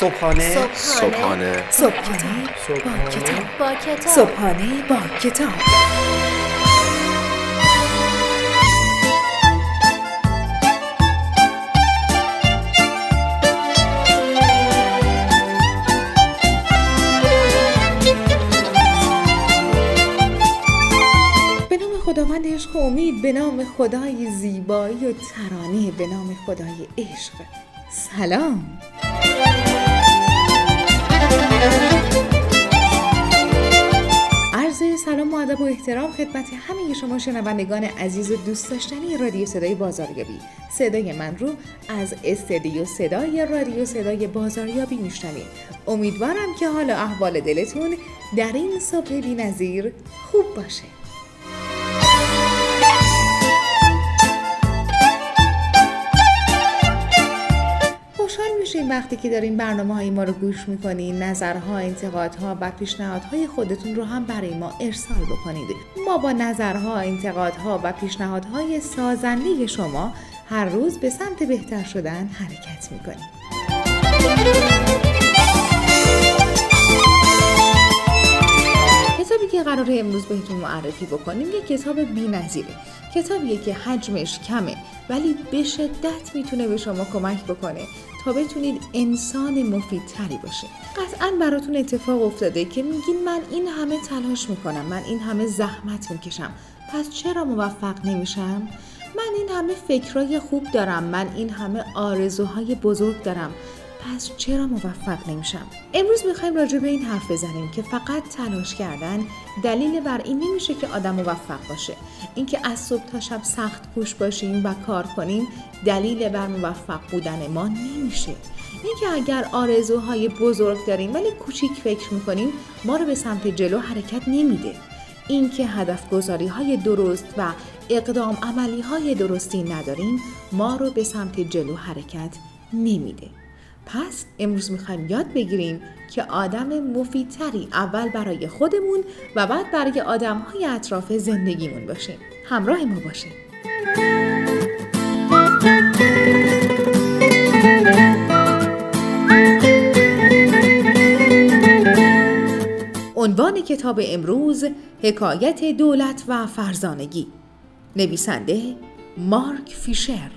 صبحانه. صبحانه. صبحانه با کتاب. با کتاب صبحانه با کتاب. به نام خداوند عشق و امید به نام خدای زیبایی و ترانه به نام خدای عشق. سلام. سلام و ادب و احترام خدمت همه شما شنوندگان عزیز و دوست داشتنی رادیو صدای بازاریابی. صدای من رو از استدیو صدای رادیو صدای بازاریابی میشنوید. امیدوارم که حال احوال دلتون در این صبح بی‌نظیر خوب باشه. میشین وقتی که دارین برنامه های ما رو گوش می‌کنین نظرها، انتقادها و پیشنهادهای خودتون رو هم برای ما ارسال بکنید. ما با نظرها، انتقادها و پیشنهادهای سازنده شما هر روز به سمت بهتر شدن حرکت می‌کنیم. کتابی که قراره امروز بهتون معرفی بکنیم یه کتاب بی‌نظیره. کتابیه که حجمش کمه ولی به شدت می‌تونه به شما کمک بکنه تا بتونید انسان مفیدتری باشید قطعا براتون اتفاق افتاده که میگین من این همه تلاش می‌کنم من این همه زحمت می‌کشم. پس چرا موفق نمیشم؟ من این همه فکرای خوب دارم من این همه آرزوهای بزرگ دارم. پس چرا موفق نمیشم؟ امروز می‌خوایم راجع به این حرف بزنیم که فقط تلاش کردن دلیل بر این نمیشه که آدم موفق باشه. اینکه از صبح تا شب سخت کوش باشیم و کار کنیم دلیل بر موفق بودن ما نمیشه. اینکه اگر آرزوهای بزرگ داریم ولی کوچیک فکر می‌کنیم ما رو به سمت جلو حرکت نمیده. اینکه هدف گذاری های درست و اقدام عملی های درستی نداریم ما رو به سمت جلو حرکت نمیده. پس امروز می‌خوایم یاد بگیریم که آدم مفیدتری اول برای خودمون و بعد برای آدم های اطراف زندگیمون باشیم. همراه ما باشیم. عنوان کتاب امروز حکایت دولت و فرزانگی نویسنده مارک فیشر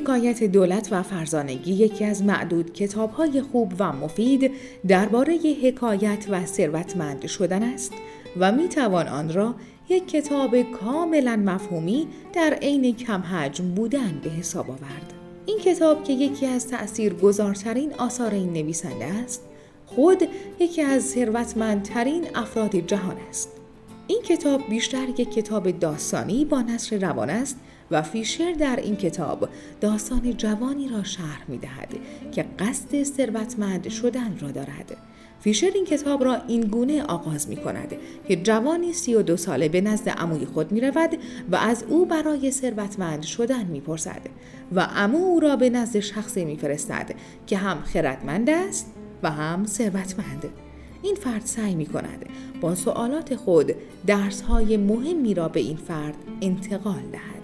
حکایت دولت و فرزانگی یکی از معدود کتاب‌های خوب و مفید درباره حکایت و ثروتمند شدن است و می توان آن را یک کتاب کاملا مفهومی در عین کم حجم بودن به حساب آورد. این کتاب که یکی از تأثیر گذارترین آثار این نویسنده است، خود یکی از ثروتمندترین افراد جهان است. این کتاب بیشتر یک کتاب داستانی با نصر روان است و فیشر در این کتاب داستان جوانی را شرح می دهد که قصد ثروتمند شدن را دارد. فیشر این کتاب را این گونه آغاز می کند که جوانی سی و دو ساله به نزد عموی خود می رود و از او برای ثروتمند شدن می پرسد و عمو او را به نزد شخصی می فرستد که هم خردمند است و هم ثروتمند. این فرد سعی می کند با سوالات خود درس های مهمی را به این فرد انتقال دهد.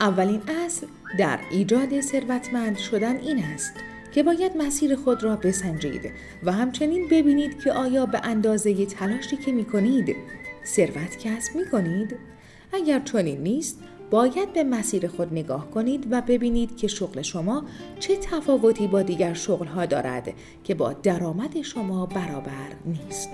اولین اصل در ایجاد ثروتمند شدن این است که باید مسیر خود را بسنجید و همچنین ببینید که آیا به اندازه تلاشی که می کنید ثروت کسب می کنید؟ اگر چنین نیست باید به مسیر خود نگاه کنید و ببینید که شغل شما چه تفاوتی با دیگر شغلها دارد که با درآمد شما برابر نیست.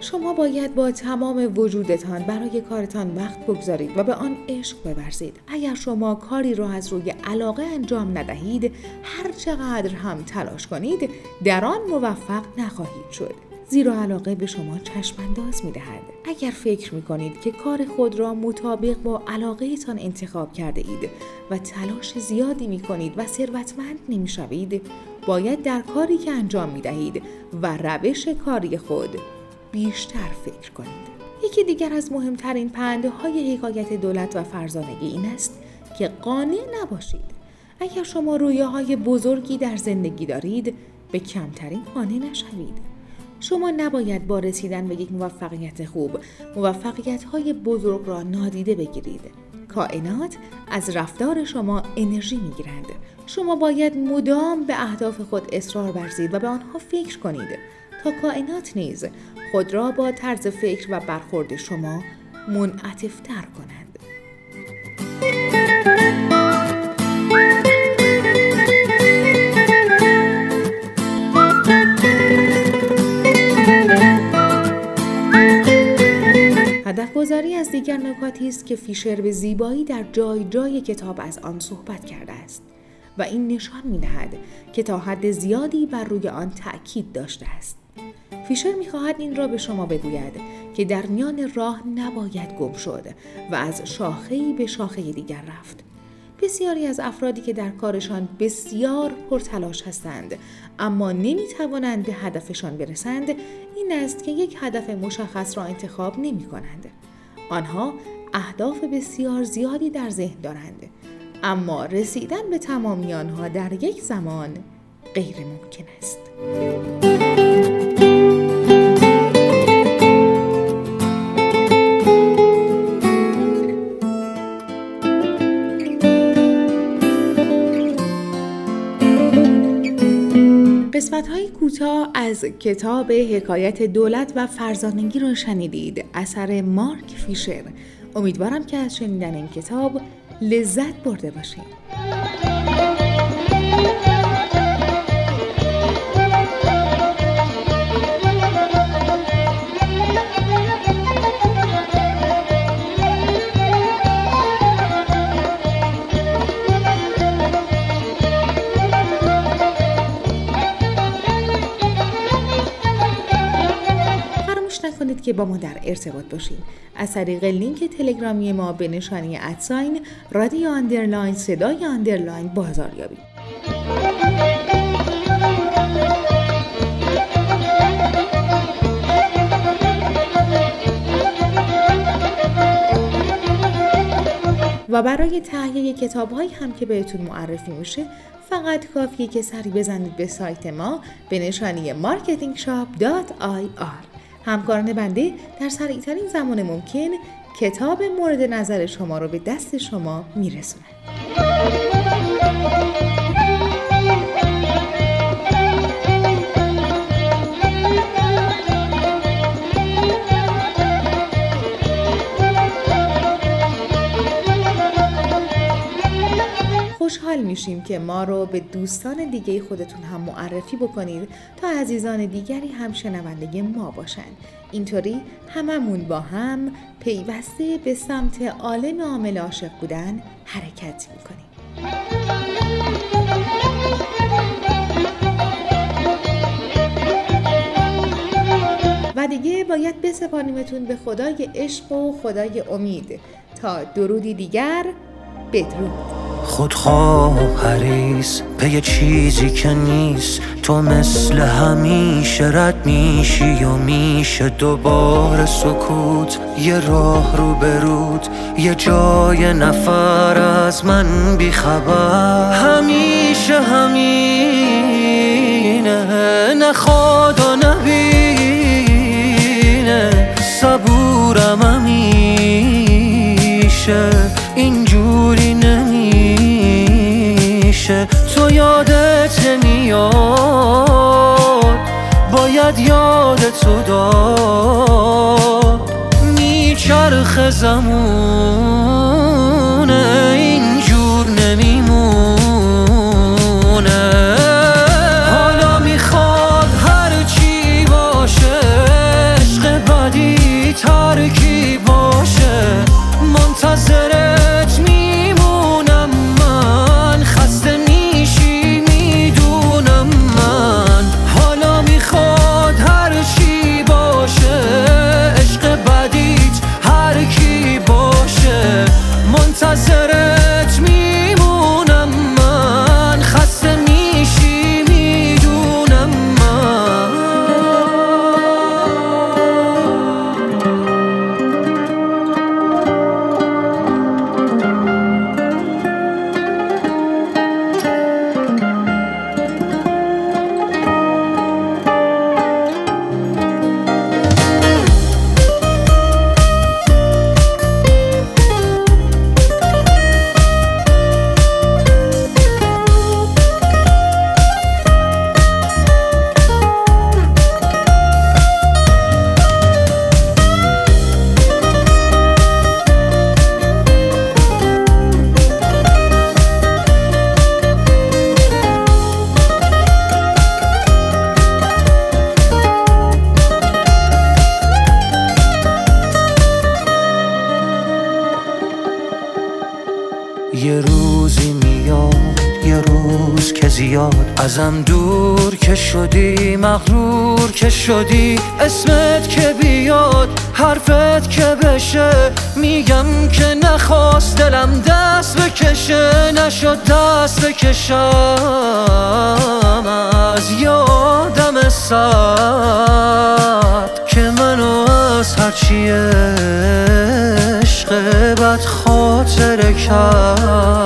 شما باید با تمام وجودتان برای کارتان وقت بگذارید و به آن عشق بورزید. اگر شما کاری را از روی علاقه انجام ندهید، هر چقدر هم تلاش کنید، در آن موفق نخواهید شد. زیرا علاقه به شما چشم انداز می دهد. اگر فکر می کنید که کار خود را مطابق با علاقه تان انتخاب کرده اید و تلاش زیادی می کنید و ثروتمند نمی شوید، باید در کاری که انجام می دهید و روش کاری خود بیشتر فکر کنید. یکی دیگر از مهمترین پندهای حکایت دولت و فرزانگی این است که قانع نباشید اگر شما رویاهای بزرگی در زندگی دارید به کمترین قانع نشوید شما نباید با رسیدن به یک موفقیت خوب موفقیت های بزرگ را نادیده بگیرید. کائنات از رفتار شما انرژی می گیرند شما باید مدام به اهداف خود اصرار ورزید و به آنها فکر کنید. تا کائنات نیز خود را با طرز فکر و برخورد شما منعطفتر کنند. هدف گذاری از دیگر نکاتی است که فیشر به زیبایی در جای جای کتاب از آن صحبت کرده است و این نشان می دهد که تا حد زیادی بر روی آن تأکید داشته است. فیشر می‌خواهد این را به شما بگوید که در میان راه نباید گم شد و از شاخه‌ای به شاخه دیگر رفت. بسیاری از افرادی که در کارشان بسیار پرتلاش هستند اما نمی توانند به هدفشان برسند این است که یک هدف مشخص را انتخاب نمی کنند. آنها اهداف بسیار زیادی در ذهن دارند اما رسیدن به تمامی آنها در یک زمان غیر ممکن است. قسمت های کوتاه از کتاب حکایت دولت و فرزانگی را شنیدید. اثر مارک فیشر. امیدوارم که از شنیدن این کتاب لذت برده باشید. که با ما در ارتباط باشید از طریق لینک تلگرامی ما به نشانی at sign رادیو underline صدای underline بازاریابی و برای تهیه کتاب هایی هم که بهتون معرفی میشه فقط کافیه که سری بزنید به سایت ما به نشانی marketingshop.ir همکاران بنده در سریعترین زمان ممکن کتاب مورد نظر شما رو به دست شما میرسونند. میشیم که ما رو به دوستان دیگه خودتون هم معرفی بکنید تا عزیزان دیگری هم شنونده ما باشن. اینطوری هممون با هم پیوسته به سمت عالم عامل عاشق بودن حرکت می‌کنیم. و دیگه باید بسپانیمتون به خدای عشق و خدای امید. تا درودی دیگر بدرود. خودخواه حریص پی چیزی که نیست تو مثل همیشه رد میشی و میشه دوباره سکوت. یه راه رو برود یه جای نفر از من بیخبر همیشه همینه نخواد و نبینه صبورم همیشه. تو داد. میچرخ زمونه ازم دور که شدی مغرور که شدی اسمت که بیاد حرفت که بشه. میگم که نخواست دلم دست بکشه نشد دست بکشم از یادم سرد که منو از هرچی عشق بد خاطر کرد.